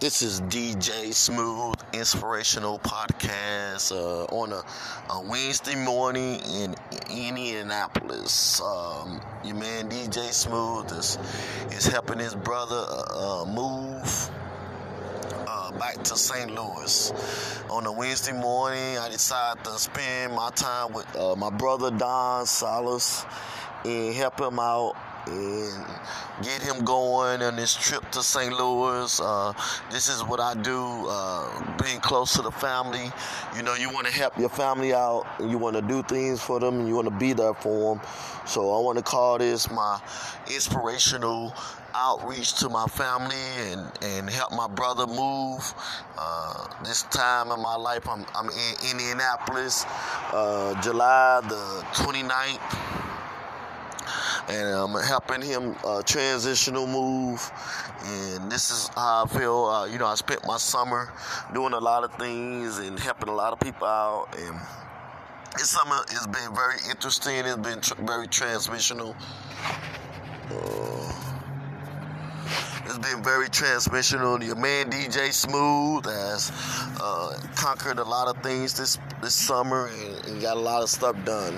This is DJ Smooth Inspirational Podcast uh, on a, a, Wednesday morning in Indianapolis. Um, your man DJ Smooth is, is helping his brother uh, uh move uh, back to St. Louis. On a Wednesday morning, I decided to spend my time with uh, my brother Don Salas and help him out and get him going on this trip to St. Louis. Uh, this is what I do, uh, being close to the family. You know, you want to help your family out, you want to do things for them, and you want to be there for them. So I want to call this my inspirational outreach to my family and, and help my brother move. Uh, this time in my life, I'm, I'm in Indianapolis, uh, July the 29th and I'm helping him uh, transitional move. And this is how I feel. Uh, you know, I spent my summer doing a lot of things and helping a lot of people out. And this summer has been very interesting. It's been tr- very transmissional. Uh, it's been very transmissional. Your man DJ Smooth has uh, conquered a lot of things this this summer and, and got a lot of stuff done.